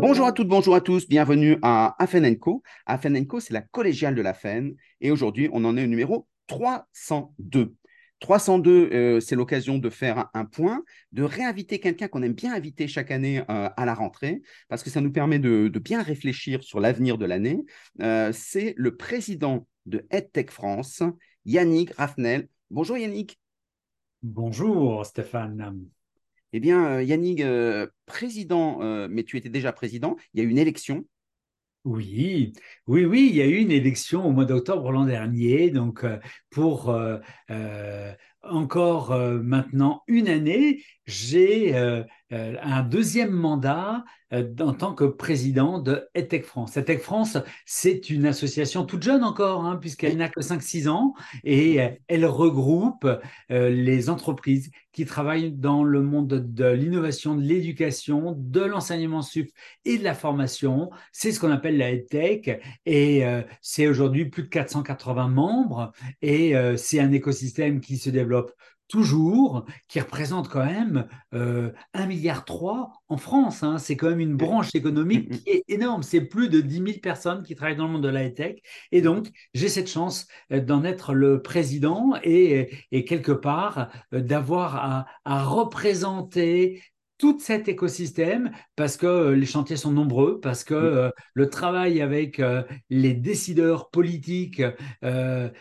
Bonjour à toutes, bonjour à tous, bienvenue à Afenenco. Afenenco, c'est la collégiale de la FEN et aujourd'hui, on en est au numéro 302. 302, euh, c'est l'occasion de faire un, point, de réinviter quelqu'un qu'on aime bien inviter chaque année euh, à la rentrée, parce que ça nous permet de, bien réfléchir sur l'avenir de l'année. Euh, c'est le président de EdTech France, Yannick Raffnel. Bonjour Yannick. Bonjour Stéphane. Eh bien, Yannick, président, mais tu étais déjà président, il y a eu une élection. Oui, oui, oui, il y a eu une élection au mois d'octobre l'an dernier, donc pour encore maintenant une année, j'ai un deuxième mandat en tant que président de EdTech France. EdTech France, c'est une association toute jeune encore, hein, puisqu'elle n'a que 5-6 ans, et elle regroupe les entreprises qui travaillent dans le monde de l'innovation, de l'éducation, de l'enseignement sup et de la formation. C'est ce qu'on appelle la EdTech, et c'est aujourd'hui plus de 480 membres, et c'est un écosystème qui se développe toujours, qui représente quand même euh, 1,3 milliard en France. Hein. C'est quand même une branche économique qui est énorme. C'est plus de 10 000 personnes qui travaillent dans le monde de la high-tech. Et donc, j'ai cette chance euh, d'en être le président et, quelque part euh, d'avoir à, à représenter tout cet écosystème parce que euh, les chantiers sont nombreux, parce que euh, le travail avec euh, les décideurs politiques,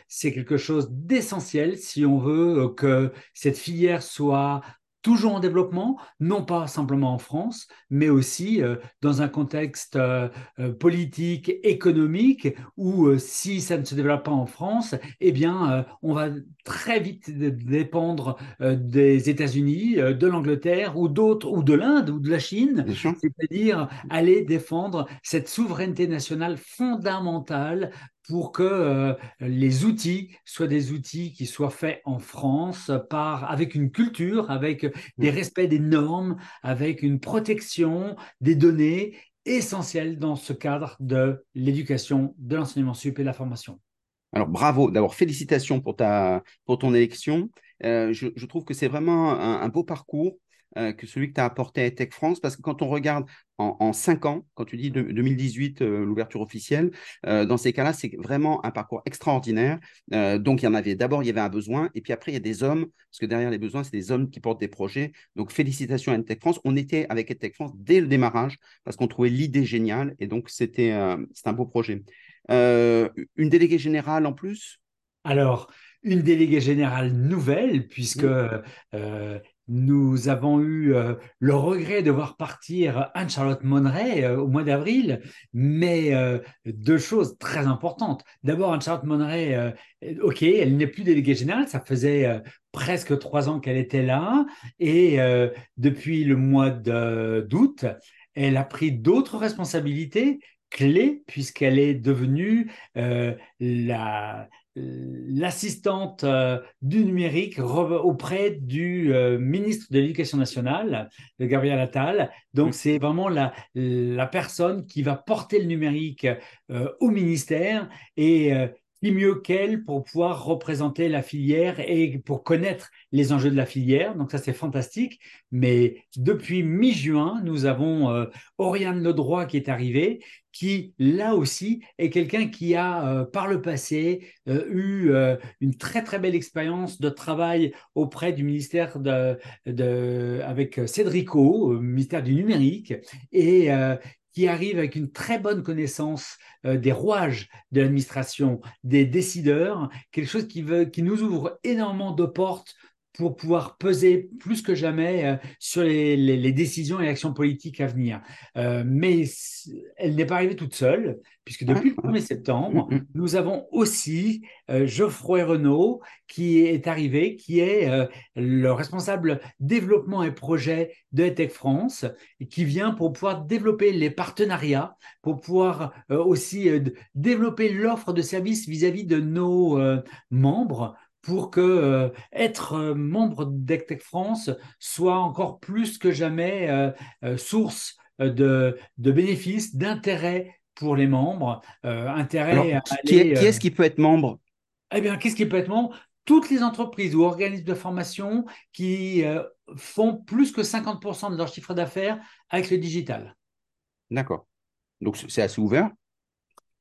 c'est quelque chose d'essentiel si on veut que cette filière soit toujours en développement, non pas simplement en France, mais aussi euh, dans un contexte euh, euh, politique, économique, où si ça ne se développe pas en France, eh bien, on va très vite dépendre des États-Unis, de l'Angleterre ou d'autres, ou de l'Inde ou de la Chine, c'est-à-dire aller défendre cette souveraineté nationale fondamentale pour que euh, les outils soient des outils qui soient faits en France par, avec une culture, avec des respects des normes, avec une protection des données essentielles dans ce cadre de l'éducation, de l'enseignement sup et de la formation. Alors bravo, d'abord félicitations pour, ta, pour ton élection. Euh, je, trouve que c'est vraiment un, beau parcours euh, que celui que tu as apporté à Tech France, parce que quand on regarde en, cinq ans, quand tu dis 2018, euh, l'ouverture officielle, euh, dans ces cas-là, c'est vraiment un parcours extraordinaire. donc, il y en avait d'abord, il y avait un besoin, et puis après, il y a des hommes, parce que derrière les besoins, c'est des hommes qui portent des projets. Donc, félicitations à Tech France. On était avec Tech France dès le démarrage, parce qu'on trouvait l'idée géniale, et donc c'était un beau projet. une déléguée générale en plus? Alors, une déléguée générale nouvelle, puisque nous avons eu euh, le regret de voir partir Anne-Charlotte Monneray euh, au mois d'avril, mais euh, deux choses très importantes. D'abord, Anne-Charlotte Monneray, ok, elle n'est plus déléguée générale, ça faisait presque trois ans qu'elle était là, et depuis le mois d'août, elle a pris d'autres responsabilités clés puisqu'elle est devenue la, l'assistante euh, du numérique auprès du euh, ministre de l'Éducation nationale, de Gabriel Attal. Donc, c'est vraiment la, la, personne qui va porter le numérique euh, au ministère et qui mieux qu'elle pour pouvoir représenter la filière et pour connaître les enjeux de la filière. Donc ça, c'est fantastique. Mais depuis mi-juin, nous avons euh, Oriane Ledroit qui est arrivé, qui là aussi est quelqu'un qui a euh, par le passé euh, eu une très très belle expérience de travail auprès du ministère de, de avec Cédrico, ministère du numérique, et qui arrive avec une très bonne connaissance euh, des rouages de l'administration, des décideurs, quelque chose qui, nous ouvre énormément de portes pour pouvoir peser plus que jamais euh, sur les, décisions et actions politiques à venir. Euh, mais elle n'est pas arrivée toute seule, puisque depuis le 1er septembre, mm, mm. nous avons aussi euh, Geoffroy Renault qui est arrivé, qui est le responsable développement et projet de Tech France, et qui vient pour pouvoir développer les partenariats, pour pouvoir aussi développer l'offre de services vis à -vis de nos membres pour que euh, être euh, membre d'ECTEC France soit encore plus que jamais euh, source de, bénéfices, d'intérêt pour les membres. intérêt qui, est, ce qui peut être membre? Eh bien, qu'est-ce qui peut être membre? Toutes les entreprises ou organismes de formation qui font plus que 50% de leur chiffre d'affaires avec le digital. D'accord. Donc c'est assez ouvert?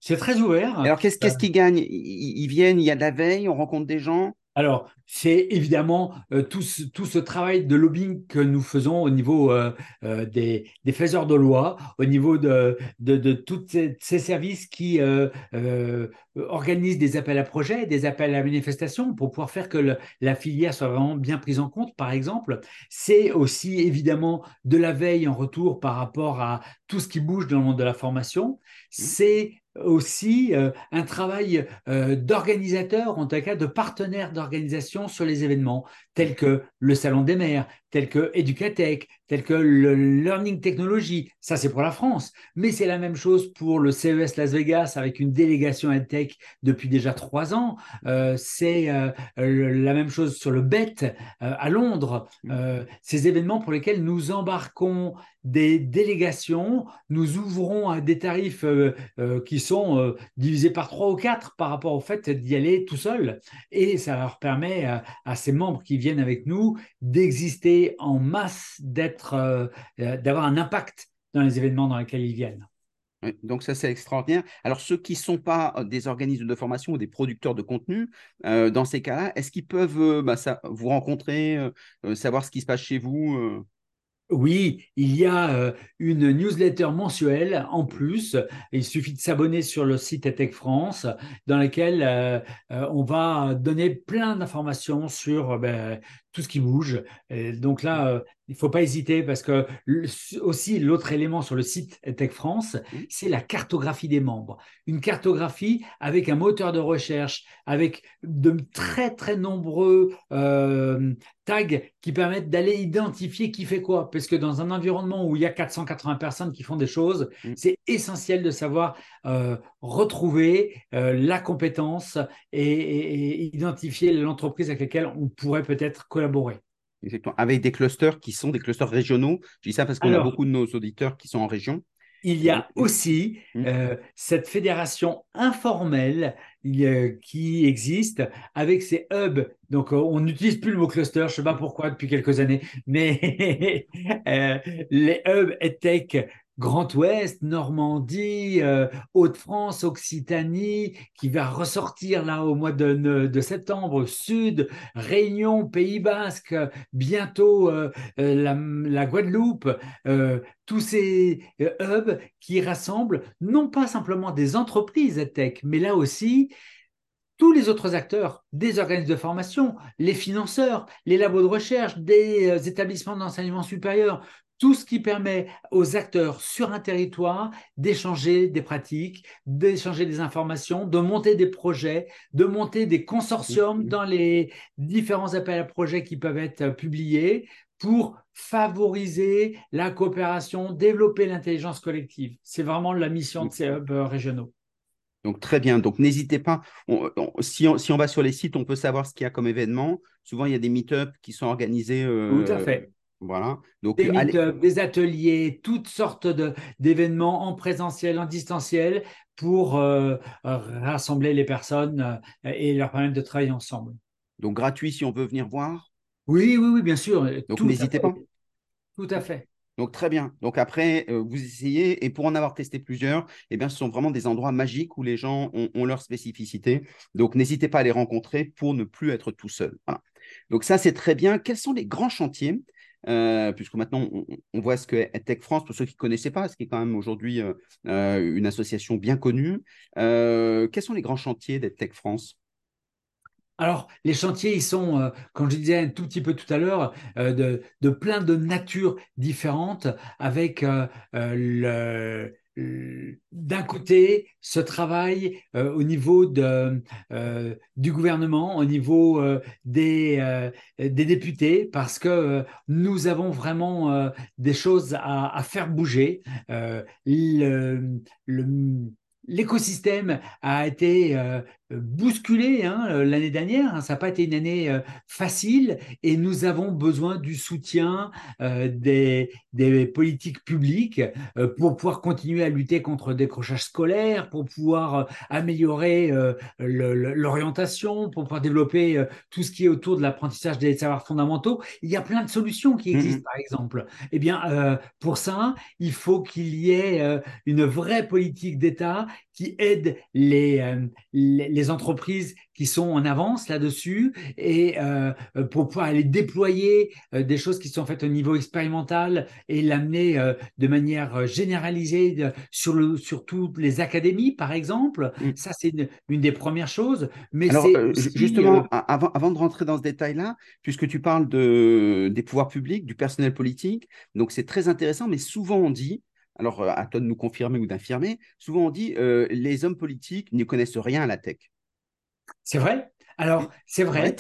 C'est très ouvert. Alors qu'est-ce qu'est-ce qu'ils gagnent ils, ils viennent, il y a de la veille, on rencontre des gens? Alors, c'est évidemment euh, tout, ce, tout, ce, travail de lobbying que nous faisons au niveau euh, euh, des, des, faiseurs de loi, au niveau de, de, de tous ces, ces, services qui euh, euh, organisent des appels à projets, des appels à manifestation pour pouvoir faire que le, la filière soit vraiment bien prise en compte, par exemple. C'est aussi évidemment de la veille en retour par rapport à tout ce qui bouge dans le monde de la formation. Mmh. C'est aussi euh, un travail euh, d'organisateur, en tout cas de partenaire d'organisation sur les événements, tels que le Salon des maires, tels que Educatech, tels que le Learning Technology. Ça, c'est pour la France. Mais c'est la même chose pour le CES Las Vegas avec une délégation EdTech depuis déjà trois ans. Euh, c'est la même chose sur le BET à Londres. Ces événements pour lesquels nous embarquons des délégations, nous ouvrons à des tarifs euh, euh, qui sont euh, divisés par trois ou quatre par rapport au fait d'y aller tout seul. Et ça leur permet à, ces membres qui viennent avec nous d'exister en masse, d'être, d'avoir un impact dans les événements dans lesquels ils viennent. Donc ça, c'est extraordinaire. Alors ceux qui ne sont pas des organismes de formation ou des producteurs de contenu, euh, dans ces cas-là, est-ce qu'ils peuvent euh, bah, vous rencontrer, euh, savoir ce qui se passe chez vous oui, il y a euh, une newsletter mensuelle en plus. Il suffit de s'abonner sur le site ETEC France, dans lequel euh, euh, on va donner plein d'informations sur ben, tout ce qui bouge. Et donc là, il ne faut pas hésiter parce que aussi l'autre élément sur le site Tech France, c'est la cartographie des membres. Une cartographie avec un moteur de recherche, avec de très très nombreux euh, tags qui permettent d'aller identifier qui fait quoi. Parce que dans un environnement où il y a 480 personnes qui font des choses, mmh. c'est essentiel de savoir euh, retrouver euh, la compétence et, et, et identifier l'entreprise avec laquelle on pourrait peut-être collaborer. Exactement. Avec des clusters qui sont des clusters régionaux. Je dis ça parce qu'on a beaucoup de nos auditeurs qui sont en région. Il y a aussi mmh. euh, cette fédération informelle euh, qui existe avec ces hubs. Donc, euh, on n'utilise plus le mot cluster, je ne sais pas pourquoi depuis quelques années, mais euh, les hubs EdTech Grand Ouest, Normandie, euh, Hauts-de-France, Occitanie, qui va ressortir là au mois de, septembre, Sud, Réunion, Pays Basque, bientôt euh, euh la, Guadeloupe, tous ces hubs qui rassemblent non pas simplement des entreprises tech, mais là aussi tous les autres acteurs, des organismes de formation, les financeurs, les labos de recherche, des établissements d'enseignement supérieur, tout ce qui permet aux acteurs sur un territoire d'échanger des pratiques, d'échanger des informations, de monter des projets, de monter des consortiums dans les différents appels à projets qui peuvent être publiés pour favoriser la coopération, développer l'intelligence collective. C'est vraiment la mission de ces hubs régionaux. Donc très bien. Donc n'hésitez pas. On, on, si, on, si, on, va sur les sites, on peut savoir ce qu'il y a comme événement. Souvent, il y a des meet-ups qui sont organisés. Euh, Tout à fait. Voilà. Donc, des, allez... des ateliers, toutes sortes d'événements en présentiel, en distanciel, pour euh, rassembler les personnes euh, et leur permettre de travailler ensemble. Donc gratuit si on veut venir voir? Oui, oui, oui, bien sûr. Donc n'hésitez pas. Tout à fait. Donc très bien. Donc après, euh, vous essayez, et pour en avoir testé plusieurs, eh bien, ce sont vraiment des endroits magiques où les gens ont, ont leur spécificité. Donc n'hésitez pas à les rencontrer pour ne plus être tout seul. Voilà. Donc ça, c'est très bien. Quels sont les grands chantiers? Euh, puisque maintenant on, voit ce que Tech France, pour ceux qui ne connaissaient pas, ce qui est quand même aujourd'hui euh, une association bien connue. Euh, quels sont les grands chantiers d'EdTech France? Alors, les chantiers, ils sont, euh, comme je disais un tout petit peu tout à l'heure, euh, de, plein de natures différentes, avec euh, le, d'un côté, ce travail euh, au niveau euh, du gouvernement, au niveau euh, des, députés, parce que nous avons vraiment des choses à, faire bouger. l'écosystème a été bousculé hein, l'année dernière. Hein. ça n'a pas été une année facile et nous avons besoin du soutien des, des, politiques publiques pour pouvoir continuer à lutter contre le décrochage scolaire, pour pouvoir améliorer l'orientation, pour pouvoir développer tout ce qui est autour de l'apprentissage des savoirs fondamentaux. Il y a plein de solutions qui existent, par exemple. Eh bien, pour ça, il faut qu'il y ait une vraie politique d'État qui aide les, les, entreprises qui sont en avance là-dessus et euh, pour pouvoir aller déployer euh, des choses qui sont faites au niveau expérimental et l'amener euh, de manière généralisée sur, le, sur toutes les académies, par exemple. Mm. Ça, c'est une, des premières choses. Mais Alors, justement, avant, avant de rentrer dans ce détail-là, puisque tu parles de, des pouvoirs publics, du personnel politique, donc c'est très intéressant, mais souvent on dit, alors à toi de nous confirmer ou d'infirmer, souvent on dit les hommes politiques ne connaissent rien à la tech. C'est vrai? Alors, c'est vrai.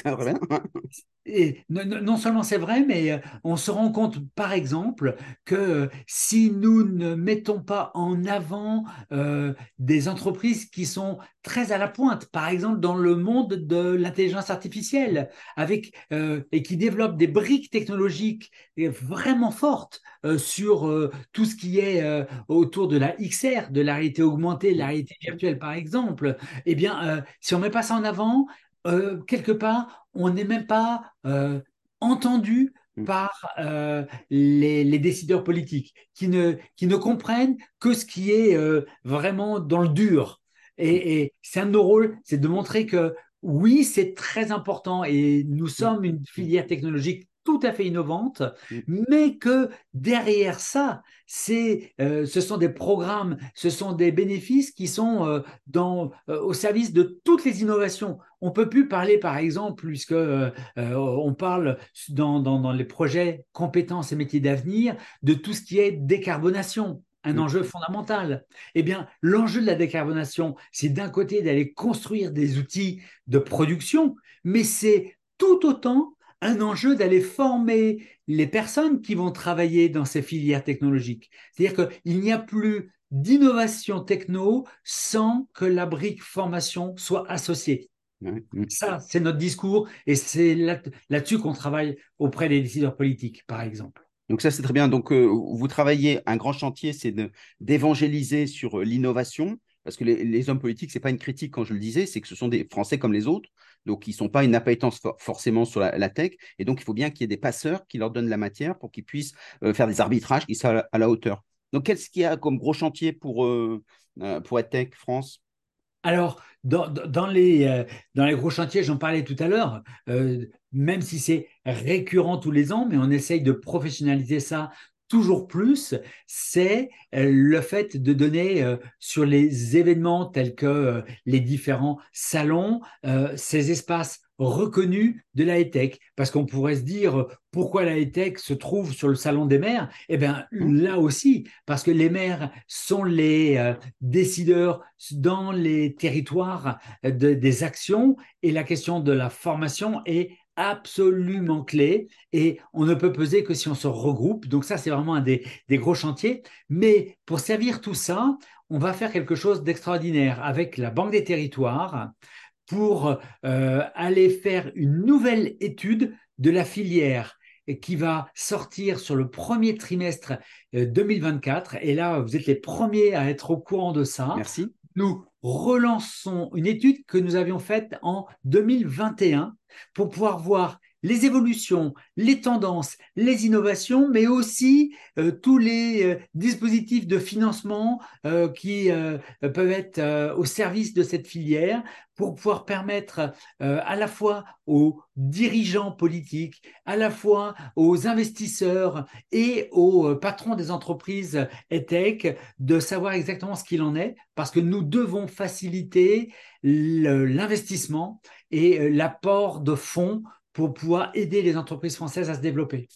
Et non, seulement c'est vrai, mais euh, on se rend compte, par exemple, que si nous ne mettons pas en avant euh, des entreprises qui sont très à la pointe, par exemple dans le monde de l'intelligence artificielle, avec euh, et qui développent des briques technologiques vraiment fortes sur tout ce qui est autour de la XR, de la réalité augmentée, de la réalité virtuelle, par exemple, eh bien, si on met pas ça en avant, euh, quelque part, on n'est même pas euh, entendu mm. par euh, les, décideurs politiques, qui ne, qui ne comprennent que ce qui est vraiment dans le dur. Et, et c'est un de nos rôles, c'est de montrer que oui, c'est très important et nous sommes une filière technologique tout à fait innovante, mm. mais que derrière ça, c'est, euh, ce sont des programmes, ce sont des bénéfices qui sont euh, dans, euh, au service de toutes les innovations. On peut plus parler, par exemple, puisque on parle dans, dans, dans, les projets compétences et métiers d'avenir, de tout ce qui est décarbonation un mm. enjeu fondamental. Eh bien, l'enjeu de la décarbonation, c'est d'un côté d'aller construire des outils de production, mais c'est tout autant un enjeu d'aller former les personnes qui vont travailler dans ces filières technologiques. C'est-à-dire qu'il n'y a plus d'innovation techno sans que la brique formation soit associée. Ça, c'est notre discours et c'est là-dessus qu'on travaille auprès des décideurs politiques, par exemple. Donc ça, c'est très bien. Donc, euh, vous travaillez, un grand chantier, c'est d'évangéliser sur euh, l'innovation, parce que les, hommes politiques, ce n'est pas une critique quand je le disais, c'est que ce sont des Français comme les autres, donc ils ne sont pas une appétence forcément sur la, tech, et donc il faut bien qu'il y ait des passeurs qui leur donnent la matière pour qu'ils puissent euh, faire des arbitrages. Qui soient à la, hauteur. Donc qu'est-ce qu'il y a comme gros chantier pour, euh, euh, pour France? Alors, dans, les, dans les gros chantiers, j'en parlais tout à l'heure, même si c'est récurrent tous les ans, mais on essaye de professionnaliser ça toujours plus, c'est euh, le fait de donner euh, sur les événements tels que euh, les différents salons, ces espaces reconnus de la high-tech. Parce qu'on pourrait se dire pourquoi la high-tech se trouve sur le salon des maires? Eh bien, mmh. là aussi, parce que les maires sont les décideurs dans les territoires des actions et la question de la formation est absolument clé et on ne peut peser que si on se regroupe. Donc ça, c'est vraiment un des, gros chantiers. Mais pour servir tout ça, on va faire quelque chose d'extraordinaire avec la Banque des territoires pour euh, aller faire une nouvelle étude de la filière qui va sortir sur le premier trimestre 2024. Euh, et là, vous êtes les premiers à être au courant de ça. Merci. Nous relançons une étude que nous avions faite en 2021 pour pouvoir voir les évolutions, les tendances, les innovations, mais aussi euh, tous les euh, dispositifs de financement euh, qui peuvent être au service de cette filière pour pouvoir permettre à la fois aux dirigeants politiques, à la fois aux investisseurs et aux patrons des entreprises ETEC de savoir exactement ce qu'il en est, parce que nous devons faciliter l'investissement et l'apport de fonds pour pouvoir aider les entreprises françaises à se développer.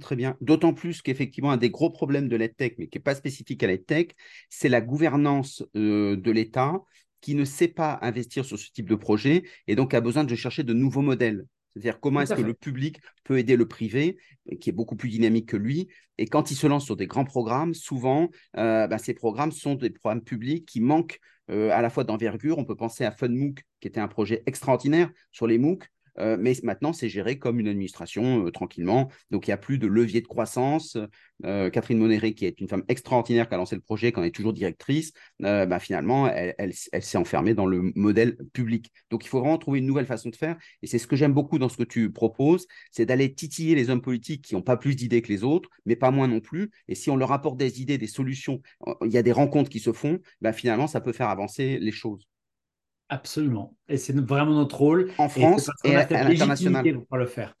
très bien. D'autant plus qu'effectivement, un des gros problèmes de l'EdTech, mais qui n'est pas spécifique à l'EdTech, c'est la gouvernance euh, de l'État qui ne sait pas investir sur ce type de projet et donc a besoin de chercher de nouveaux modèles. C'est-à-dire comment est-ce que le public peut aider le privé, qui est beaucoup plus dynamique que lui. Et quand il se lance sur des grands programmes, souvent, euh, bah, ces programmes sont des programmes publics qui manquent euh, à la fois d'envergure. On peut penser à FunMOOC, qui était un projet extraordinaire sur les MOOC, euh, mais maintenant, c'est géré comme une administration euh, tranquillement. Donc, il n'y a plus de levier de croissance. Euh, Catherine Monéré, qui est une femme extraordinaire qui a lancé le projet, qui en est toujours directrice, bah, finalement, elle, s'est enfermée dans le modèle public. Donc, il faut vraiment trouver une nouvelle façon de faire. Et c'est ce que j'aime beaucoup dans ce que tu proposes, c'est d'aller titiller les hommes politiques qui n'ont pas plus d'idées que les autres, mais pas moins non plus. Et si on leur apporte des idées, des solutions, il y a des rencontres qui se font, bah, finalement, ça peut faire avancer les choses. Absolument. Et c'est vraiment notre rôle. En France et, à, l'international. Pour le faire.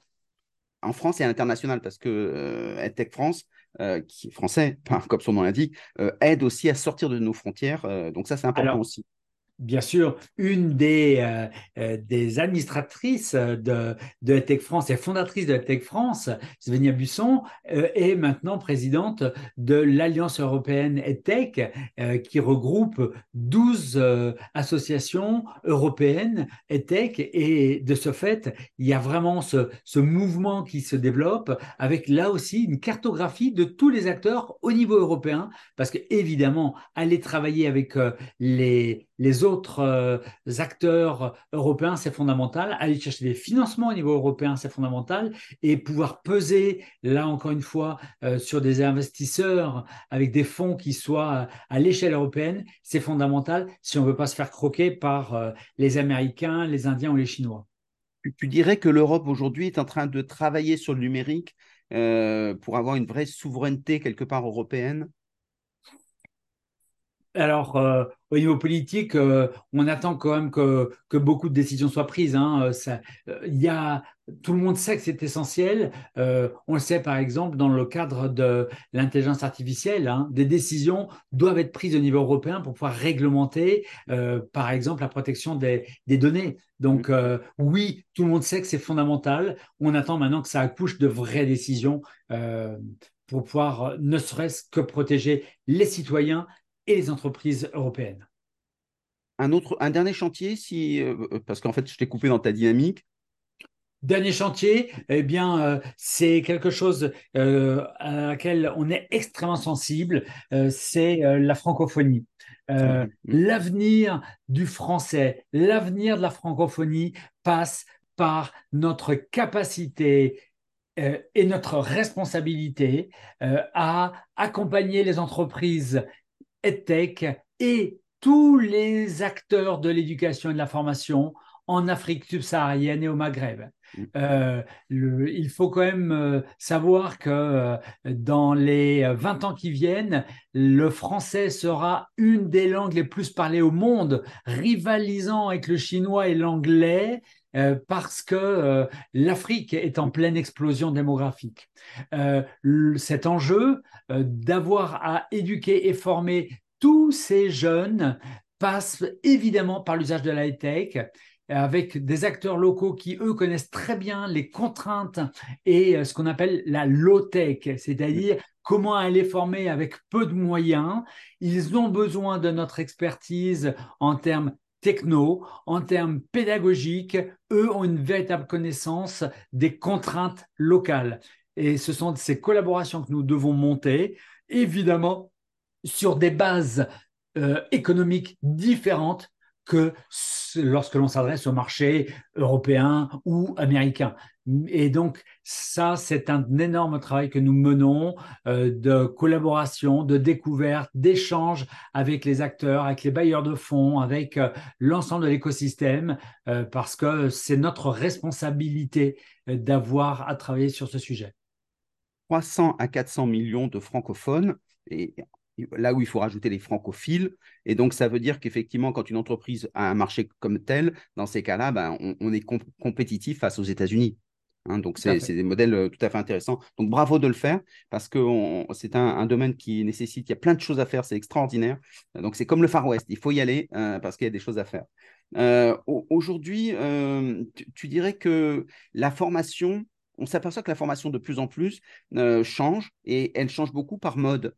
En France et à l'international, parce que euh, EdTech France, euh, qui est français, comme son nom l'indique, euh, aide aussi à sortir de nos frontières. donc ça, c'est important aussi bien sûr, une des, euh, euh, administratrices de, de Tech France et fondatrice de Tech France, Svenia Busson, euh, est maintenant présidente de l'Alliance européenne EdTech, qui regroupe 12 associations européenennes EdTech. Et de ce fait, il y a vraiment ce, ce mouvement qui se développe avec là aussi une cartographie de tous les acteurs au niveau européen, parce que évidemment, aller travailler avec les les autres euh, acteurs européens, c'est fondamental. Aller chercher des financements au niveau européen, c'est fondamental. Et pouvoir peser, là encore une fois, euh, sur des investisseurs avec des fonds qui soient à l'échelle européenne, c'est fondamental si on ne veut pas se faire croquer par euh, les Américains, les Indiens ou les Chinois. Tu, dirais que l'Europe aujourd'hui est en train de travailler sur le numérique pour avoir une vraie souveraineté quelque part européenne? Alors, euh, au niveau politique, euh, on attend quand même que, beaucoup de décisions soient prises. Hein. Euh, y a, tout le monde sait que c'est essentiel. on le sait, par exemple, dans le cadre de l'intelligence artificielle, hein, des décisions doivent être prises au niveau européen pour pouvoir réglementer, par exemple, la protection des, des données. Donc, oui, tout le monde sait que c'est fondamental. On attend maintenant que ça accouche de vraies décisions pour pouvoir ne serait-ce que protéger les citoyens et les entreprises européennes. Un, autre, un dernier chantier, si, euh, parce qu'en fait, je t'ai coupé dans ta dynamique. Dernier chantier, eh bien, euh, c'est quelque chose euh, à laquelle on est extrêmement sensible, c'est la francophonie. L'avenir du français, l'avenir de la francophonie passe par notre capacité et notre responsabilité à accompagner les entreprises EdTech et tous les acteurs de l'éducation et de la formation en Afrique subsaharienne et au Maghreb. Mm. Euh, il faut quand même euh, savoir que euh, dans les 20 ans qui viennent, le français sera une des langues les plus parlées au monde, rivalisant avec le chinois et l'anglais. Parce que l'Afrique est en pleine explosion démographique. cet enjeu d'avoir à éduquer et former tous ces jeunes passe évidemment par l'usage de la high-tech avec des acteurs locaux qui, eux, connaissent très bien les contraintes et euh, ce qu'on appelle la low-tech, c'est-à-dire comment aller former avec peu de moyens. Ils ont besoin de notre expertise en termes techno, en termes pédagogiques. Eux ont une véritable connaissance des contraintes locales. Et ce sont ces collaborations que nous devons monter, évidemment, sur des bases euh, économiques différentes que lorsque l'on s'adresse au marché européen ou américain. Et donc, ça, c'est un énorme travail que nous menons euh, de collaboration, de découverte, d'échange avec les acteurs, avec les bailleurs de fonds, avec euh, l'ensemble de l'écosystème, parce que c'est notre responsabilité d'avoir à travailler sur ce sujet. 300 à 400 millions de francophones, et là où il faut rajouter les francophiles. Et donc, ça veut dire qu'effectivement, quand une entreprise a un marché comme tel, dans ces cas-là, ben, on, est compétitif face aux États-Unis. Hein. donc, c'est des modèles euh, tout à fait intéressants. Donc, bravo de le faire parce que c'est un, domaine qui nécessite, il y a plein de choses à faire, c'est extraordinaire. Donc, c'est comme le Far West, il faut y aller euh, parce qu'il y a des choses à faire. Euh, aujourd'hui, tu, dirais que la formation, on s'aperçoit que la formation de plus en plus change et elle change beaucoup par mode.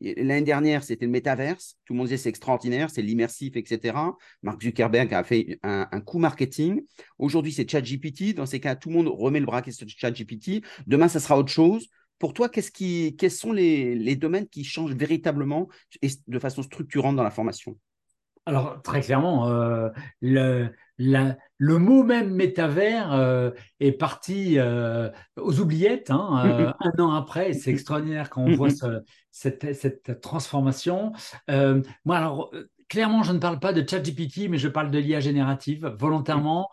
L'année dernière, c'était le métaverse. Tout le monde disait c'est extraordinaire, c'est l'immersif, etc. Mark Zuckerberg a fait un, coup marketing. Aujourd'hui, c'est ChatGPT. Dans ces cas, tout le monde remet le braquet sur ChatGPT. Demain, ça sera autre chose. Pour toi, qu'est-ce qui, quels sont les, les, domaines qui changent véritablement et de façon structurante dans la formation? Alors, très clairement, euh, le, le, mot même métavers euh, est parti euh, aux oubliettes hein, un an après. C'est extraordinaire quand on voit cette, cette, transformation. moi, alors, clairement, je ne parle pas de ChatGPT, mais je parle de l'IA générative volontairement,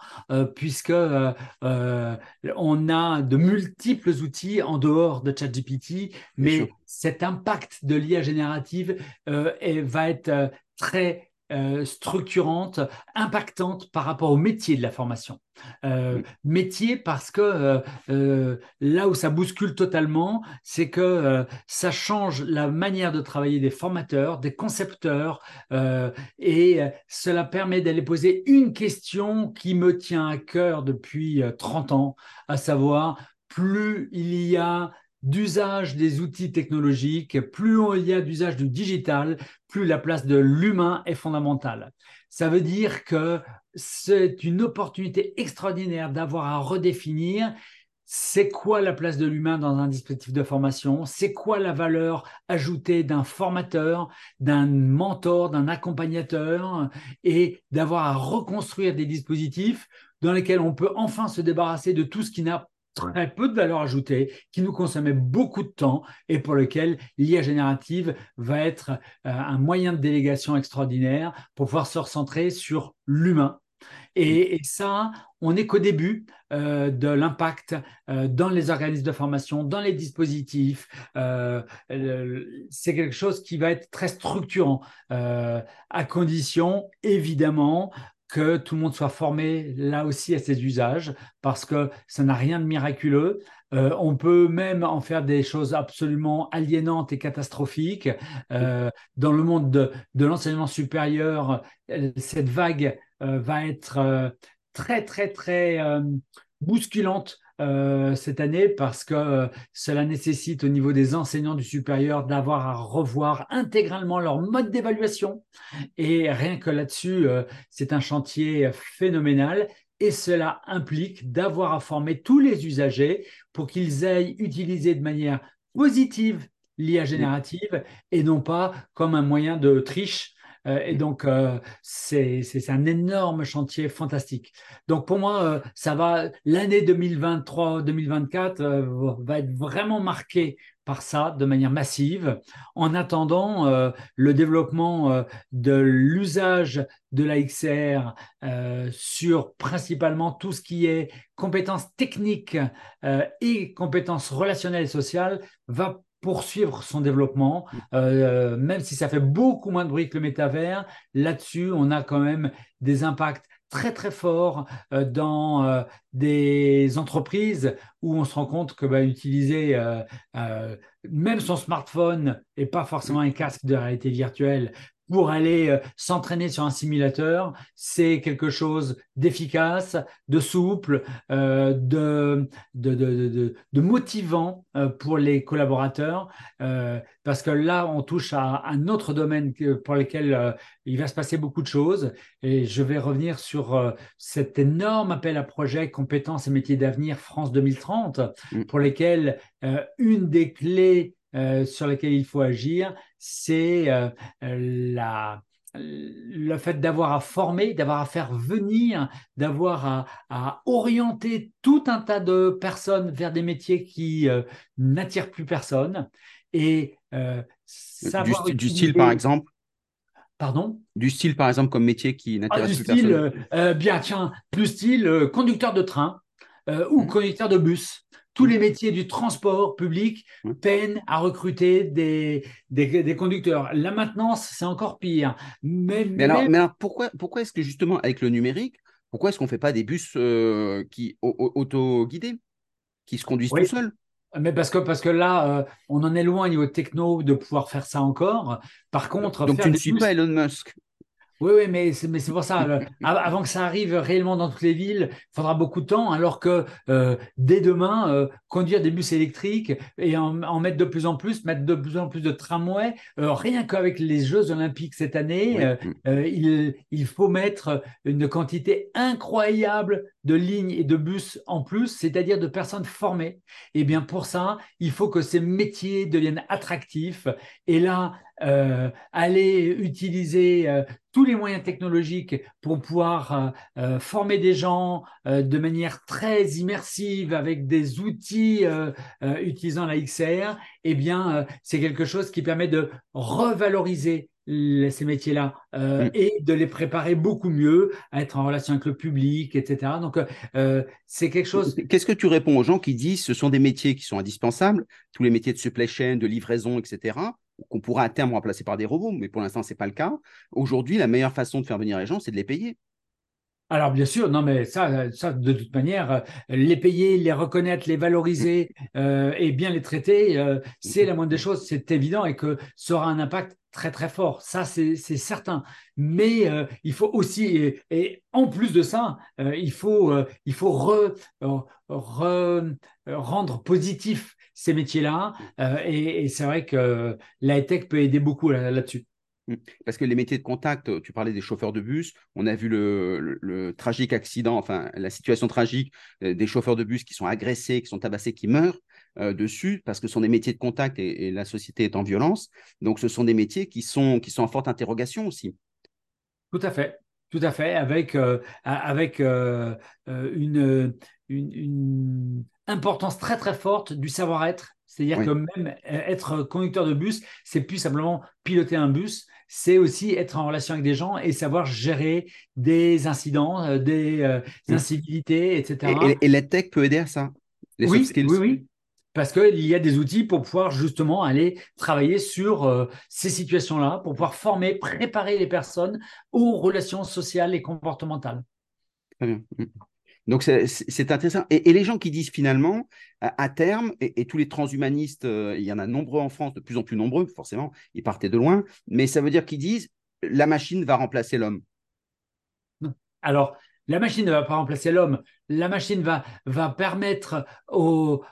puisque on a de multiples outils en dehors de ChatGPT, mais cet impact de l'IA générative va être très euh, structurante, impactante par rapport au métier de la formation. Euh, métier parce que euh, là où ça bouscule totalement, c'est que ça change la manière de travailler des formateurs, des concepteurs, et cela permet d'aller poser une question qui me tient à cœur depuis 30 ans, à savoir plus il y a d'usage des outils technologiques, plus il y a d'usage du digital, plus la place de l'humain est fondamentale. Ça veut dire que c'est une opportunité extraordinaire d'avoir à redéfinir c'est quoi la place de l'humain dans un dispositif de formation, c'est quoi la valeur ajoutée d'un formateur, d'un mentor, d'un accompagnateur, et d'avoir à reconstruire des dispositifs dans lesquels on peut enfin se débarrasser de tout ce qui n'a très peu de valeur ajoutée, qui nous consommait beaucoup de temps et pour lequel l'IA générative va être euh, un moyen de délégation extraordinaire pour pouvoir se recentrer sur l'humain. Et, ça, on n'est qu'au début euh, de l'impact euh, dans les organismes de formation, dans les dispositifs. c'est quelque chose qui va être très structurant, à condition, évidemment, que tout le monde soit formé là aussi à ces usages, parce que ça n'a rien de miraculeux. Euh, on peut même en faire des choses absolument aliénantes et catastrophiques. Euh, dans le monde de, l'enseignement supérieur, euh, cette vague va être très, très, très bousculante euh, cette année parce que euh, cela nécessite au niveau des enseignants du supérieur d'avoir à revoir intégralement leur mode d'évaluation. Et rien que là-dessus, euh, c'est un chantier phénoménal. Et cela implique d'avoir à former tous les usagers pour qu'ils aillent utiliser de manière positive l'IA générative et non pas comme un moyen de triche et donc, euh, c'est un énorme chantier fantastique. Donc, pour moi, euh, ça va, l'année 2023-2024 va être vraiment marquée par ça de manière massive, en attendant le développement de l'usage de la XR sur principalement tout ce qui est compétences techniques et compétences relationnelles et sociales va poursuivre son développement, mm. euh, même si ça fait beaucoup moins de bruit que le métavers. Là-dessus, on a quand même des impacts très très forts euh, dans euh, des entreprises où on se rend compte que bah, utiliser même son smartphone et pas forcément un casque de réalité virtuelle pour aller euh, s'entraîner sur un simulateur, c'est quelque chose d'efficace, de souple, euh, de, de, motivant euh, pour les collaborateurs, parce que là, on touche à un autre domaine pour lequel il va se passer beaucoup de choses. Et je vais revenir sur cet énorme appel à projet compétences et métiers d'avenir France 2030, mm. pour lesquels une des clés euh, sur lesquels il faut agir, c'est euh, la, le fait d'avoir à former, d'avoir à faire venir, d'avoir à, orienter tout un tas de personnes vers des métiers qui euh, n'attirent plus personne. Et savoir du, style, par exemple? Pardon? Du style, par exemple, comme métier qui n'intéresse ah, plus style, personne. bien, tiens, plus style conducteur de train ou mmh. conducteur de bus tous les métiers du transport public peinent à recruter des, des, conducteurs. La maintenance, c'est encore pire. Mais, mais, alors, pourquoi, pourquoi est-ce que justement, avec le numérique, pourquoi est-ce qu'on ne fait pas des bus euh, qui auto-guidés, qui se conduisent tout seuls? Mais parce que, parce que là, euh, on en est loin au niveau techno de pouvoir faire ça encore. Par contre, donc tu ne suis pas Elon Musk. Oui, oui, mais c'est, mais c'est pour ça. avant que ça arrive réellement dans toutes les villes, il faudra beaucoup de temps, alors que euh, dès demain, euh, conduire des bus électriques et en, mettre de plus en plus, mettre de plus en plus de tramways, euh, rien qu'avec les Jeux olympiques cette année, il, il, faut mettre une quantité incroyable de lignes et de bus en plus, c'est-à-dire de personnes formées. Et bien pour ça, il faut que ces métiers deviennent attractifs. Et là, euh, aller utiliser euh, tous les moyens technologiques pour pouvoir euh, former des gens de manière très immersive avec des outils utilisant la XR, eh bien, c'est quelque chose qui permet de revaloriser ces métiers-là mm. et de les préparer beaucoup mieux à être en relation avec le public, etc. Donc, c'est quelque chose. Qu'est-ce que tu réponds aux gens qui disent ce sont des métiers qui sont indispensables, tous les métiers de supply chain, de livraison, etc qu'on pourra à terme remplacer par des robots, mais pour l'instant, ce n'est pas le cas. Aujourd'hui, la meilleure façon de faire venir les gens, c'est de les payer. Alors bien sûr, non mais ça, ça de toute manière, euh, les payer, les reconnaître, les valoriser euh, et bien les traiter, euh, c'est la moindre des choses, c'est évident et que ça aura un impact très très fort. Ça c'est certain. Mais il faut aussi et, en plus de ça, il faut il faut rendre positif ces métiers-là. Euh, et, c'est vrai que la tech peut aider beaucoup là-dessus. Mmh. Parce que les métiers de contact, tu parlais des chauffeurs de bus, on a vu le, tragique accident, enfin la situation tragique euh, des chauffeurs de bus qui sont agressés, qui sont tabassés, qui meurent euh, dessus, parce que ce sont des métiers de contact et, la société est en violence. Donc ce sont des métiers qui sont, qui sont en forte interrogation aussi. Tout à fait, tout à fait, avec, avec une, une, importance très très forte du savoir-être. C'est-à-dire que même être conducteur de bus, c'est plus simplement piloter un bus, c'est aussi être en relation avec des gens et savoir gérer des incidents, euh, des euh, incivilités, etc. Et, la tech peut aider à ça. oui, oui, oui. Parce qu'il y a des outils pour pouvoir justement aller travailler sur euh, ces situations-là, pour pouvoir former, préparer les personnes aux relations sociales et comportementales. Très bien. Mm. Donc c'est intéressant. Et, les gens qui disent finalement, à, terme, et, tous les transhumanistes, euh, il y en a nombreux en France, de plus en plus nombreux, forcément, ils partaient de loin, mais ça veut dire qu'ils disent, la machine va remplacer l'homme. Alors, la machine ne va pas remplacer l'homme. La machine va, va permettre au,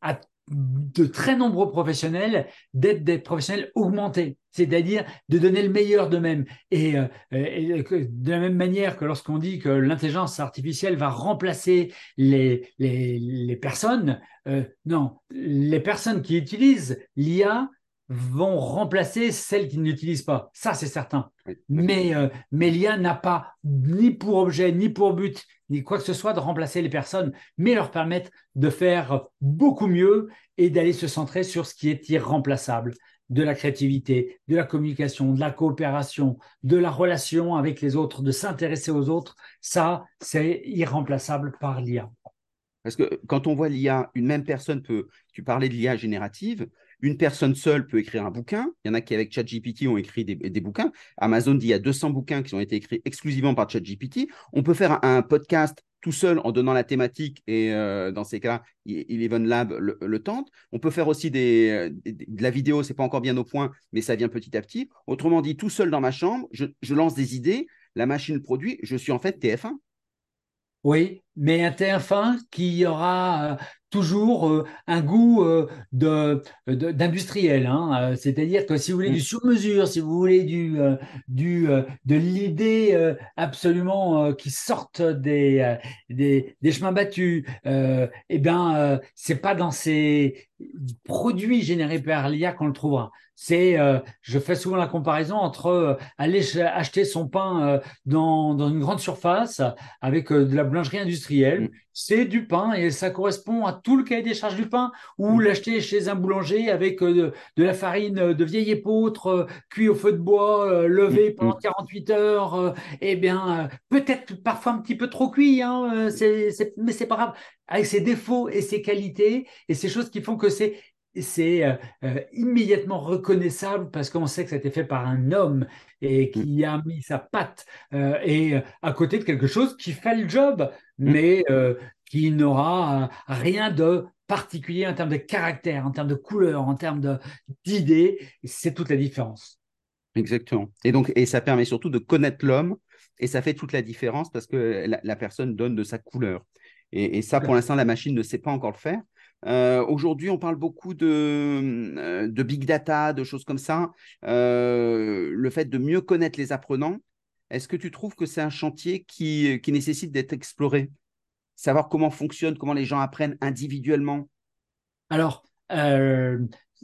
à de très nombreux professionnels d'être des professionnels augmentés, c'est-à-dire de donner le meilleur d'eux-mêmes. Et, euh, de la même manière que lorsqu'on dit que l'intelligence artificielle va remplacer les, les, personnes, euh, non, les personnes qui utilisent l'IA vont remplacer celles qui ne l'utilisent pas. Ça, c'est certain. Mais, euh, mais l'IA n'a pas ni pour objet, ni pour but, ni quoi que ce soit de remplacer les personnes, mais leur permettre de faire beaucoup mieux et d'aller se centrer sur ce qui est irremplaçable de la créativité, de la communication, de la coopération, de la relation avec les autres, de s'intéresser aux autres. Ça, c'est irremplaçable par l'IA. Parce que quand on voit l'IA, une même personne peut, tu parlais de l'IA générative, une personne seule peut écrire un bouquin. Il y en a qui, avec ChatGPT, ont écrit des, bouquins. Amazon dit qu'il y a 200 bouquins qui ont été écrits exclusivement par ChatGPT. On peut faire un, podcast tout seul en donnant la thématique et euh, dans ces cas, Eleven Lab le, tente. On peut faire aussi des, de la vidéo, c'est pas encore bien au point, mais ça vient petit à petit. Autrement dit, tout seul dans ma chambre, je lance des idées, la machine produit, je suis en fait TF1. Oui, mais un TF1 qui aura euh, toujours euh, un goût euh, d'industriel. Hein. C'est-à-dire que si vous voulez du mm. sur-mesure, si vous voulez du, du, de l'idée absolument qui sorte des, des, des, chemins battus, eh bien, c'est pas dans ces produits générés par l'IA qu'on le trouvera c'est, euh, je fais souvent la comparaison entre euh, aller acheter son pain euh, dans, dans, une grande surface avec de la boulangerie industrielle. Mm. C'est du pain et ça correspond à tout le cahier des charges du pain. Ou mm. l'acheter chez un boulanger avec de, la farine de vieille épeautre, cuit au feu de bois, levé mm. pendant 48 heures. eh bien, peut-être parfois un petit peu trop cuit, hein, mais c'est pas grave. Avec ses défauts et ses qualités et ces choses qui font que c'est c'est euh, euh, immédiatement reconnaissable parce qu'on sait que ça a été fait par un homme et mm. qui a mis sa patte euh, et à côté de quelque chose qui fait le job, mm. mais qui n'aura rien de particulier en termes de caractère, en termes de couleur, en termes d'idées. C'est toute la différence. Exactement. Et donc, et ça permet surtout de connaître l'homme et ça fait toute la différence parce que la, personne donne de sa couleur. Et, ça, pour l'instant, la machine ne sait pas encore le faire. Aujourd'hui, on parle beaucoup de, euh, de, big data, de choses comme ça. Le fait de mieux connaître les apprenants, est-ce que tu trouves que c'est un chantier qui nécessite d'être exploré? Savoir comment fonctionne, comment les gens apprennent individuellement? Alors,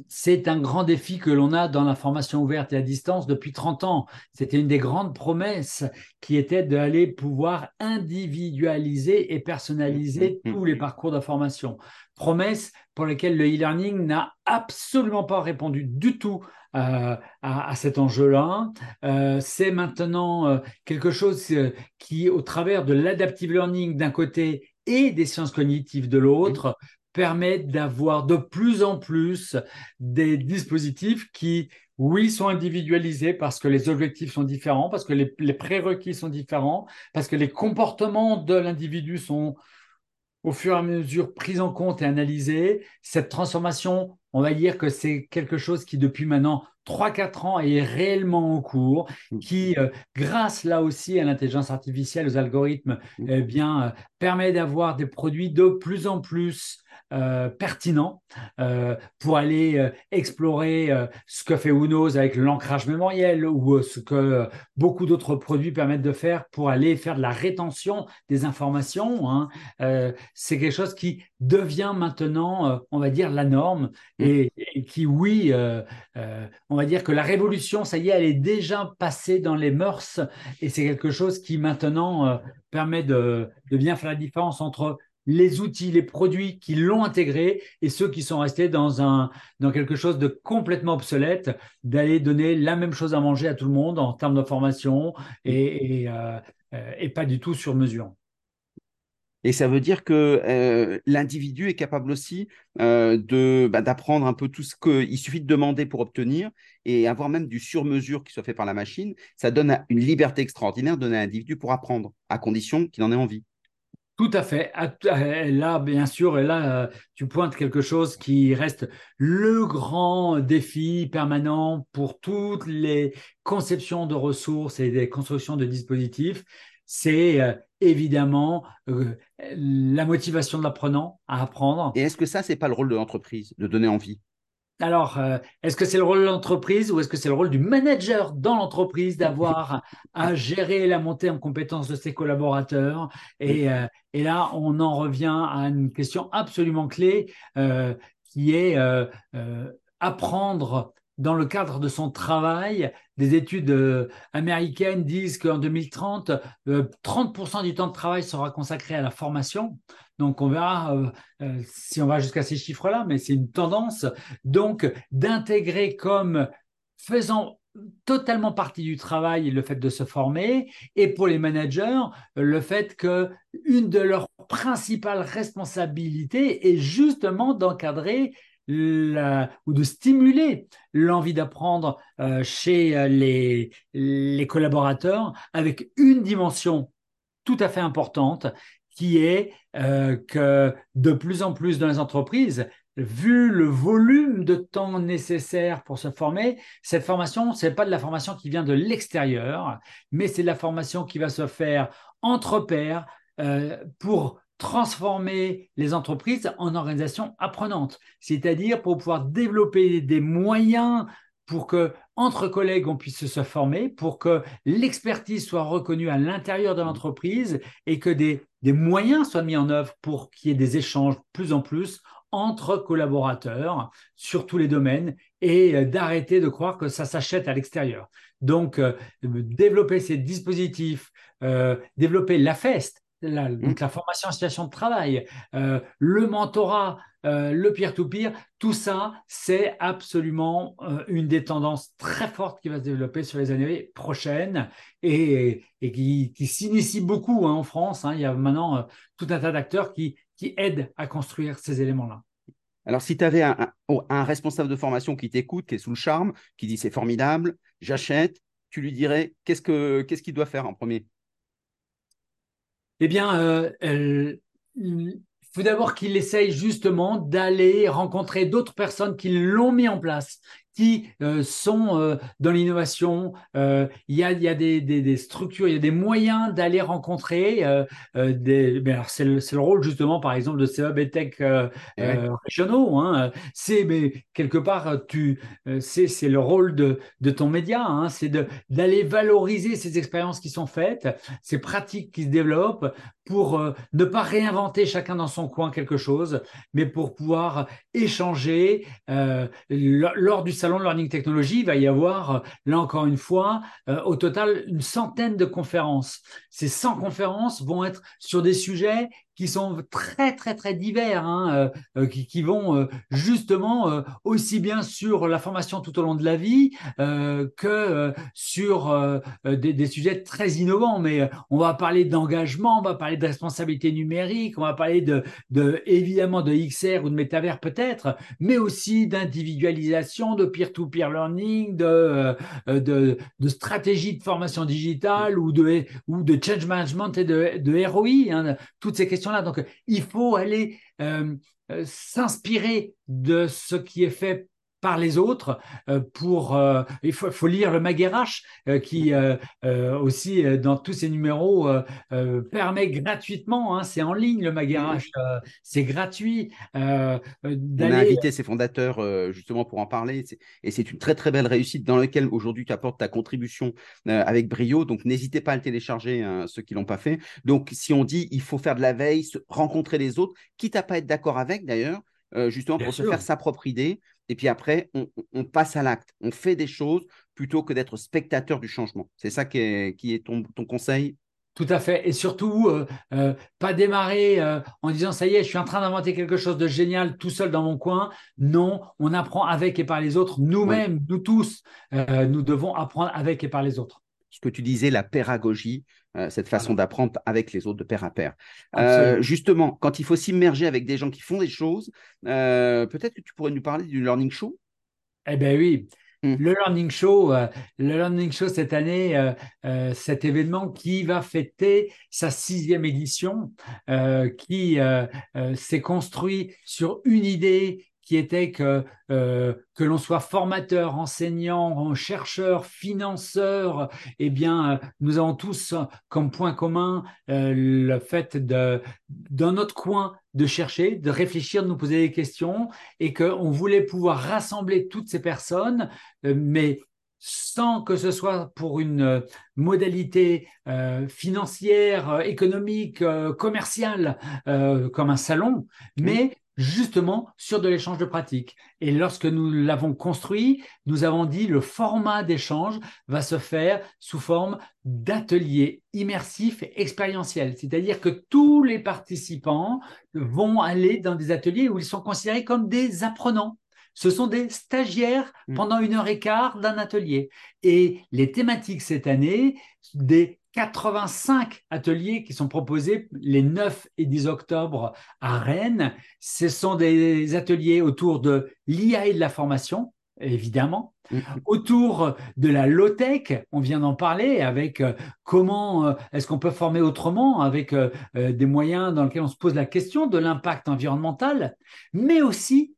c'est un grand défi que l'on a dans la formation ouverte et à distance depuis 30 ans. C'était une des grandes promesses qui était d'aller pouvoir individualiser et personnaliser mmh, mmh, tous les mmh. parcours de formation. Promesse pour laquelle le e-learning n'a absolument pas répondu du tout euh, à, cet enjeu-là. Euh, c'est maintenant euh, quelque chose qui, au travers de l'adaptive learning d'un côté et des sciences cognitives de l'autre, permettent d'avoir de plus en plus des dispositifs qui, oui, sont individualisés parce que les objectifs sont différents, parce que les, prérequis sont différents, parce que les comportements de l'individu sont au fur et à mesure pris en compte et analysés. Cette transformation, on va dire que c'est quelque chose qui, depuis maintenant 3-4 ans, est réellement en cours, mmh. qui, euh, grâce là aussi à l'intelligence artificielle, aux algorithmes, mmh. eh bien, euh, permet d'avoir des produits de plus en plus euh, pertinent euh, pour aller euh, explorer ce que fait Unos avec l'ancrage mémoriel ou ce que beaucoup d'autres produits permettent de faire pour aller faire de la rétention des informations. Hein. c'est quelque chose qui devient maintenant, on va dire, la norme mmh. et, qui, oui, on va dire que la révolution, ça y est, elle est déjà passée dans les mœurs et c'est quelque chose qui maintenant permet de, de bien faire la différence entre les outils, les produits qui l'ont intégré et ceux qui sont restés dans, quelque chose de complètement obsolète, d'aller donner la même chose à manger à tout le monde en termes de formation et, euh, et, pas du tout sur mesure. Et ça veut dire que euh, l'individu est capable aussi euh, de bah, d'apprendre un peu tout ce qu'il suffit de demander pour obtenir et avoir même du sur-mesure qui soit fait par la machine. Ça donne une liberté extraordinaire de donner à l'individu pour apprendre, à condition qu'il en ait envie. Tout à fait. Là, bien sûr, et là, tu pointes quelque chose qui reste le grand défi permanent pour toutes les conceptions de ressources et des constructions de dispositifs. C'est euh, évidemment euh, la motivation de l'apprenant à apprendre. Et est-ce que ça, c'est pas le rôle de l'entreprise, de donner envie? Alors, euh, est-ce que c'est le rôle de l'entreprise ou est-ce que c'est le rôle du manager dans l'entreprise d'avoir à gérer la montée en compétence de ses collaborateurs? Et, euh, là, on en revient à une question absolument clé euh, qui est apprendre dans le cadre de son travail, des études américaines disent qu'en 2030, 30% euh, du temps de travail sera consacré à la formation. Donc on verra euh, si on va jusqu'à ces chiffres-là, mais c'est une tendance. Donc d'intégrer comme faisant totalement partie du travail le fait de se former et pour les managers le fait que une de leurs principales responsabilités est justement d'encadrer ou de stimuler l'envie d'apprendre euh, chez euh, les collaborateurs avec une dimension tout à fait importante qui est euh, que de plus en plus dans les entreprises, vu le volume de temps nécessaire pour se former, cette formation, ce n'est pas de la formation qui vient de l'extérieur, mais c'est de la formation qui va se faire entre pairs pour transformer les entreprises en organisations apprenantes, c'est-à-dire pour pouvoir développer des moyens pour que entre collègues on puisse se former, pour que l'expertise soit reconnue à l'intérieur de l'entreprise et que des, des moyens soient mis en œuvre pour qu'il y ait des échanges plus en plus entre collaborateurs sur tous les domaines et euh, d'arrêter de croire que ça s'achète à l'extérieur. Donc, euh, développer ces dispositifs, euh, développer la FEST, la, mmh. donc la formation en situation de travail, euh, le mentorat, euh, le peer-to-peer, tout ça, c'est absolument euh, une des tendances très fortes qui va se développer sur les années prochaines et, qui, s'initie beaucoup hein, en France. Hein. Il y a maintenant tout un tas d'acteurs qui, qui aident à construire ces éléments-là. Alors, si tu avais un, un, responsable de formation qui t'écoute, qui est sous le charme, qui dit c'est formidable, j'achète, tu lui dirais qu'est-ce qu'il doit faire en premier? Eh bien, euh, faut d'abord qu'il essaye justement d'aller rencontrer d'autres personnes qui l'ont mis en place, qui euh, sont euh, dans l'innovation. Euh, il y a, y a des, des, des, structures, il y a des moyens d'aller rencontrer des. Ben c'est le, le, rôle justement, par exemple, de ces hubs et tech régionaux. Hein. C'est mais quelque part, tu, c'est, le rôle de, de ton média. Hein. C'est d'aller valoriser ces expériences qui sont faites, ces pratiques qui se développent pour ne pas réinventer chacun dans son coin quelque chose, mais pour pouvoir échanger lors du salon de Learning Technology, il va y avoir, euh, là encore une fois, euh, au total une centaine de conférences. Ces 100 conférences vont être sur des sujets qui sont très très très divers, hein, euh, qui, qui, vont justement aussi bien sur la formation tout au long de la vie que sur des, sujets très innovants. Mais on va parler d'engagement, on va parler de responsabilité numérique, on va parler de, de évidemment de XR ou de métavers peut-être, mais aussi d'individualisation, de peer-to-peer learning, de, euh, de, de, stratégie de formation digitale ou de, ou de change management et de, ROI, hein, toutes ces questions-là. Donc, il faut aller euh, euh, s'inspirer de ce qui est fait par les autres euh, pour euh, il faut, faut, lire le Maguerache euh, qui aussi dans tous ses numéros permet gratuitement hein, c'est en ligne le Maguerache c'est gratuit on a invité ses fondateurs justement pour en parler et c'est une très très belle réussite dans laquelle aujourd'hui tu apportes ta contribution avec brio donc n'hésitez pas à le télécharger hein, ceux qui l'ont pas fait. Donc si on dit il faut faire de la veille rencontrer les autres quitte à pas être d'accord avec d'ailleurs justement pour se faire sa propre idée et puis après, on, passe à l'acte. On fait des choses plutôt que d'être spectateur du changement. C'est ça qui est, qui est ton, ton, conseil? Tout à fait. Et surtout, euh, euh, pas démarrer euh, en disant ça y est, je suis en train d'inventer quelque chose de génial tout seul dans mon coin. Non, on apprend avec et par les autres. Nous-mêmes, nous tous, nous devons apprendre avec et par les autres. Ce que tu disais, la pédagogie, euh, cette façon d'apprendre avec les autres de pair à pair. Euh, justement, quand il faut s'immerger avec des gens qui font des choses, euh, peut-être que tu pourrais nous parler du Learning Show? Eh bien oui. Mmh. Le Learning Show, le Learning Show cette année, cet événement qui va fêter sa sixième édition, qui s'est construit sur une idée qui était que, euh, que l'on soit formateur, enseignant, chercheur, financeur, eh bien, euh, nous avons tous comme point commun euh, le fait de, dans notre coin, de chercher, de réfléchir, de nous poser des questions, et qu'on voulait pouvoir rassembler toutes ces personnes, mais sans que ce soit pour une modalité financière, économique, commerciale, comme un salon, mais justement sur de l'échange de pratiques. Et lorsque nous l'avons construit, nous avons dit le format d'échange va se faire sous forme d'ateliers immersifs et expérientiels. C'est-à-dire que tous les participants vont aller dans des ateliers où ils sont considérés comme des apprenants. Ce sont des stagiaires mmh. pendant une heure et quart d'un atelier. Et les thématiques cette année, des 85 ateliers qui sont proposés les 9 et 10 octobre à Rennes. Ce sont des ateliers autour de l'IA et de la formation, évidemment, mm-hmm. autour de la low-tech, on vient d'en parler, avec euh, comment euh, est-ce qu'on peut former autrement, avec euh, des moyens dans lesquels on se pose la question de l'impact environnemental, mais aussi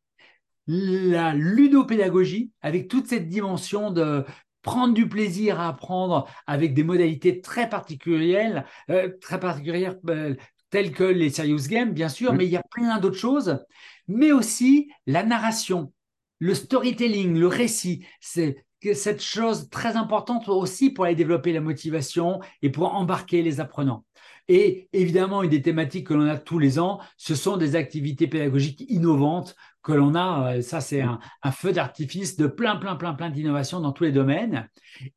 la ludopédagogie, avec toute cette dimension de prendre du plaisir à apprendre avec des modalités très particulières, euh, très particulières euh, telles que les serious games, bien sûr, mais il y a plein d'autres choses, mais aussi la narration, le storytelling, le récit. C'est cette chose très importante aussi pour aller développer la motivation et pour embarquer les apprenants. Et évidemment, une des thématiques que l'on a tous les ans, ce sont des activités pédagogiques innovantes que l'on a, euh, ça c'est un, feu d'artifice de plein, plein, plein, plein d'innovations dans tous les domaines.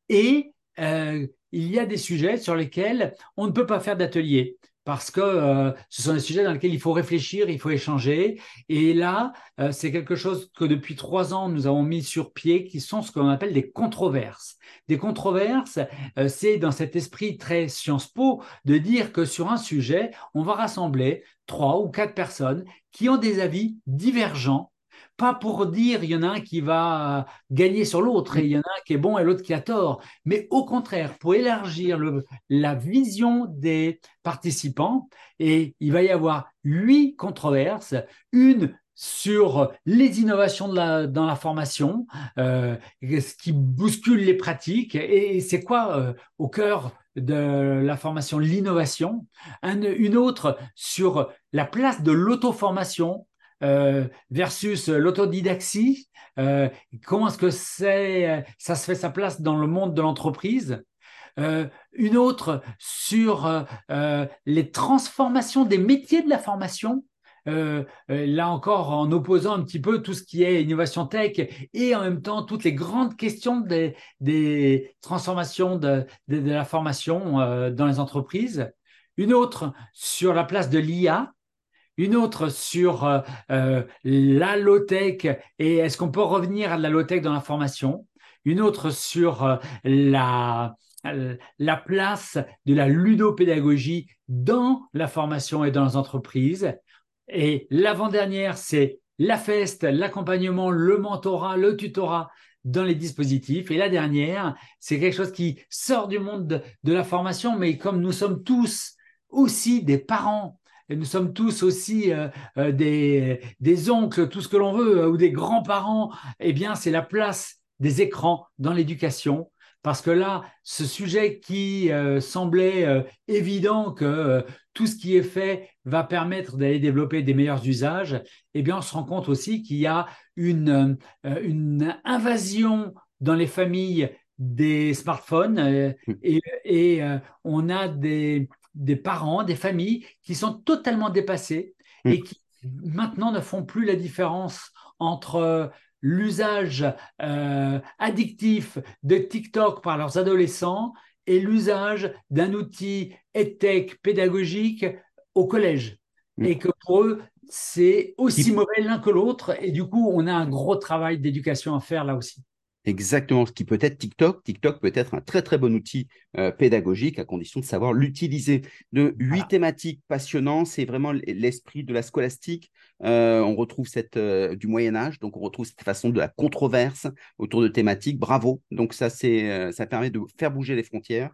Et euh, il y a des sujets sur lesquels on ne peut pas faire d'atelier parce que euh, ce sont des sujets dans lesquels il faut réfléchir, il faut échanger. Et là, c'est quelque chose que depuis trois ans, nous avons mis sur pied, qui sont ce qu'on appelle des controverses. Des controverses, c'est dans cet esprit très Sciences Po de dire que sur un sujet, on va rassembler trois ou quatre personnes qui ont des avis divergents, pas pour dire il y en a un qui va gagner sur l'autre et il y en a un qui est bon et l'autre qui a tort, mais au contraire, pour élargir le, la vision des participants, et il va y avoir huit controverses, une sur les innovations dans la formation, ce qui bouscule les pratiques. Et, c'est quoi au cœur de la formation, l'innovation, une autre sur la place de l'auto-formation euh, versus l'autodidaxie. Euh, comment est-ce que c'est, ça se fait sa place dans le monde de l'entreprise euh, Une autre sur les transformations des métiers de la formation. là encore, en opposant un petit peu tout ce qui est innovation tech et en même temps toutes les grandes questions des, transformations de, la formation dans les entreprises. Une autre sur la place de l'IA, une autre sur euh, euh, la low-tech et est-ce qu'on peut revenir à la low-tech dans la formation, une autre sur euh, la, la place de la ludopédagogie dans la formation et dans les entreprises. Et l'avant-dernière, c'est la FEST, l'accompagnement, le mentorat, le tutorat dans les dispositifs. Et la dernière, c'est quelque chose qui sort du monde de la formation, mais comme nous sommes tous aussi des parents et nous sommes tous aussi euh, euh, des, des, oncles, tout ce que l'on veut, euh, ou des grands-parents, eh bien, c'est la place des écrans dans l'éducation. Parce que là, ce sujet qui semblait évident que tout ce qui est fait va permettre d'aller développer des meilleurs usages, eh bien, on se rend compte aussi qu'il y a une, une invasion dans les familles des smartphones mmh. et, et on a des, des parents, des familles qui sont totalement dépassés mm. et qui maintenant ne font plus la différence entre euh, l'usage euh, addictif de TikTok par leurs adolescents et l'usage d'un outil EdTech pédagogique au collège. Mm. Et que pour eux, c'est aussi mauvais l'un que l'autre. Et du coup, on a un gros travail d'éducation à faire là aussi. Exactement, ce qui peut être TikTok. TikTok peut être un très très bon outil euh, pédagogique à condition de savoir l'utiliser. De huit thématiques passionnantes, c'est vraiment l'esprit de la scolastique. Euh, on retrouve cette euh, du Moyen Âge, donc on retrouve cette façon de la controverse autour de thématiques. Bravo. Donc ça c'est ça permet de faire bouger les frontières.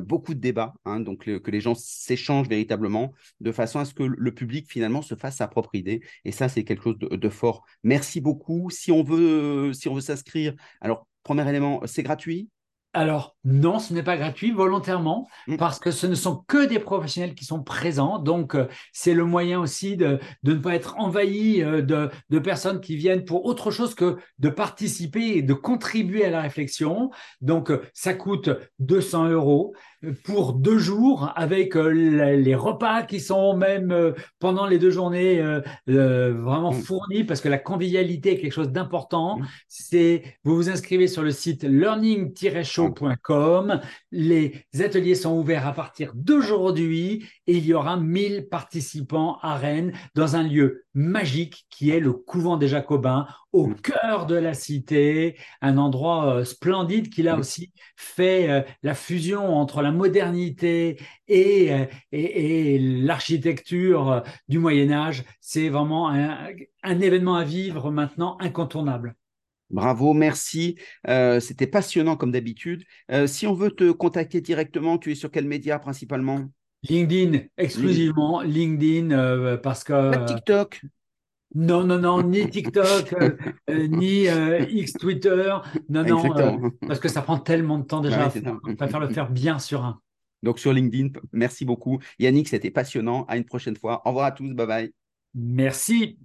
Beaucoup de débats, hein, donc que les gens s'échangent véritablement de façon à ce que le public finalement se fasse sa propre idée. Et ça c'est quelque chose de, fort. Merci beaucoup. Si on veut s'inscrire alors, premier élément, c'est gratuit alors non, ce n'est pas gratuit volontairement mm. parce que ce ne sont que des professionnels qui sont présents. Donc euh, c'est le moyen aussi de, ne pas être envahi euh, de, personnes qui viennent pour autre chose que de participer et de contribuer à la réflexion. Donc euh, ça coûte 200 euros pour deux jours avec les repas qui sont même pendant les deux journées vraiment mm. fournis parce que la convivialité est quelque chose d'important. Mm. C'est vous vous inscrivez sur le site learning-show les ateliers sont ouverts à partir d'aujourd'hui et il y aura 1000 participants à Rennes dans un lieu magique qui est le couvent des Jacobins au cœur de la cité, un endroit euh, splendide qui a aussi fait euh, la fusion entre la modernité et, euh, et, l'architecture du Moyen Âge. C'est vraiment un événement à vivre maintenant incontournable. Bravo, merci. C'était passionnant comme d'habitude. Si on veut te contacter directement, tu es sur quel média principalement? LinkedIn, exclusivement LinkedIn, parce que... Pas TikTok? Non, non, non, ni TikTok, ni X Twitter. Non, non, parce que ça prend tellement de temps déjà. on préfère le faire bien sur un. Donc sur LinkedIn, merci beaucoup. Yannick, c'était passionnant. À une prochaine fois. Au revoir à tous. Bye bye. Merci.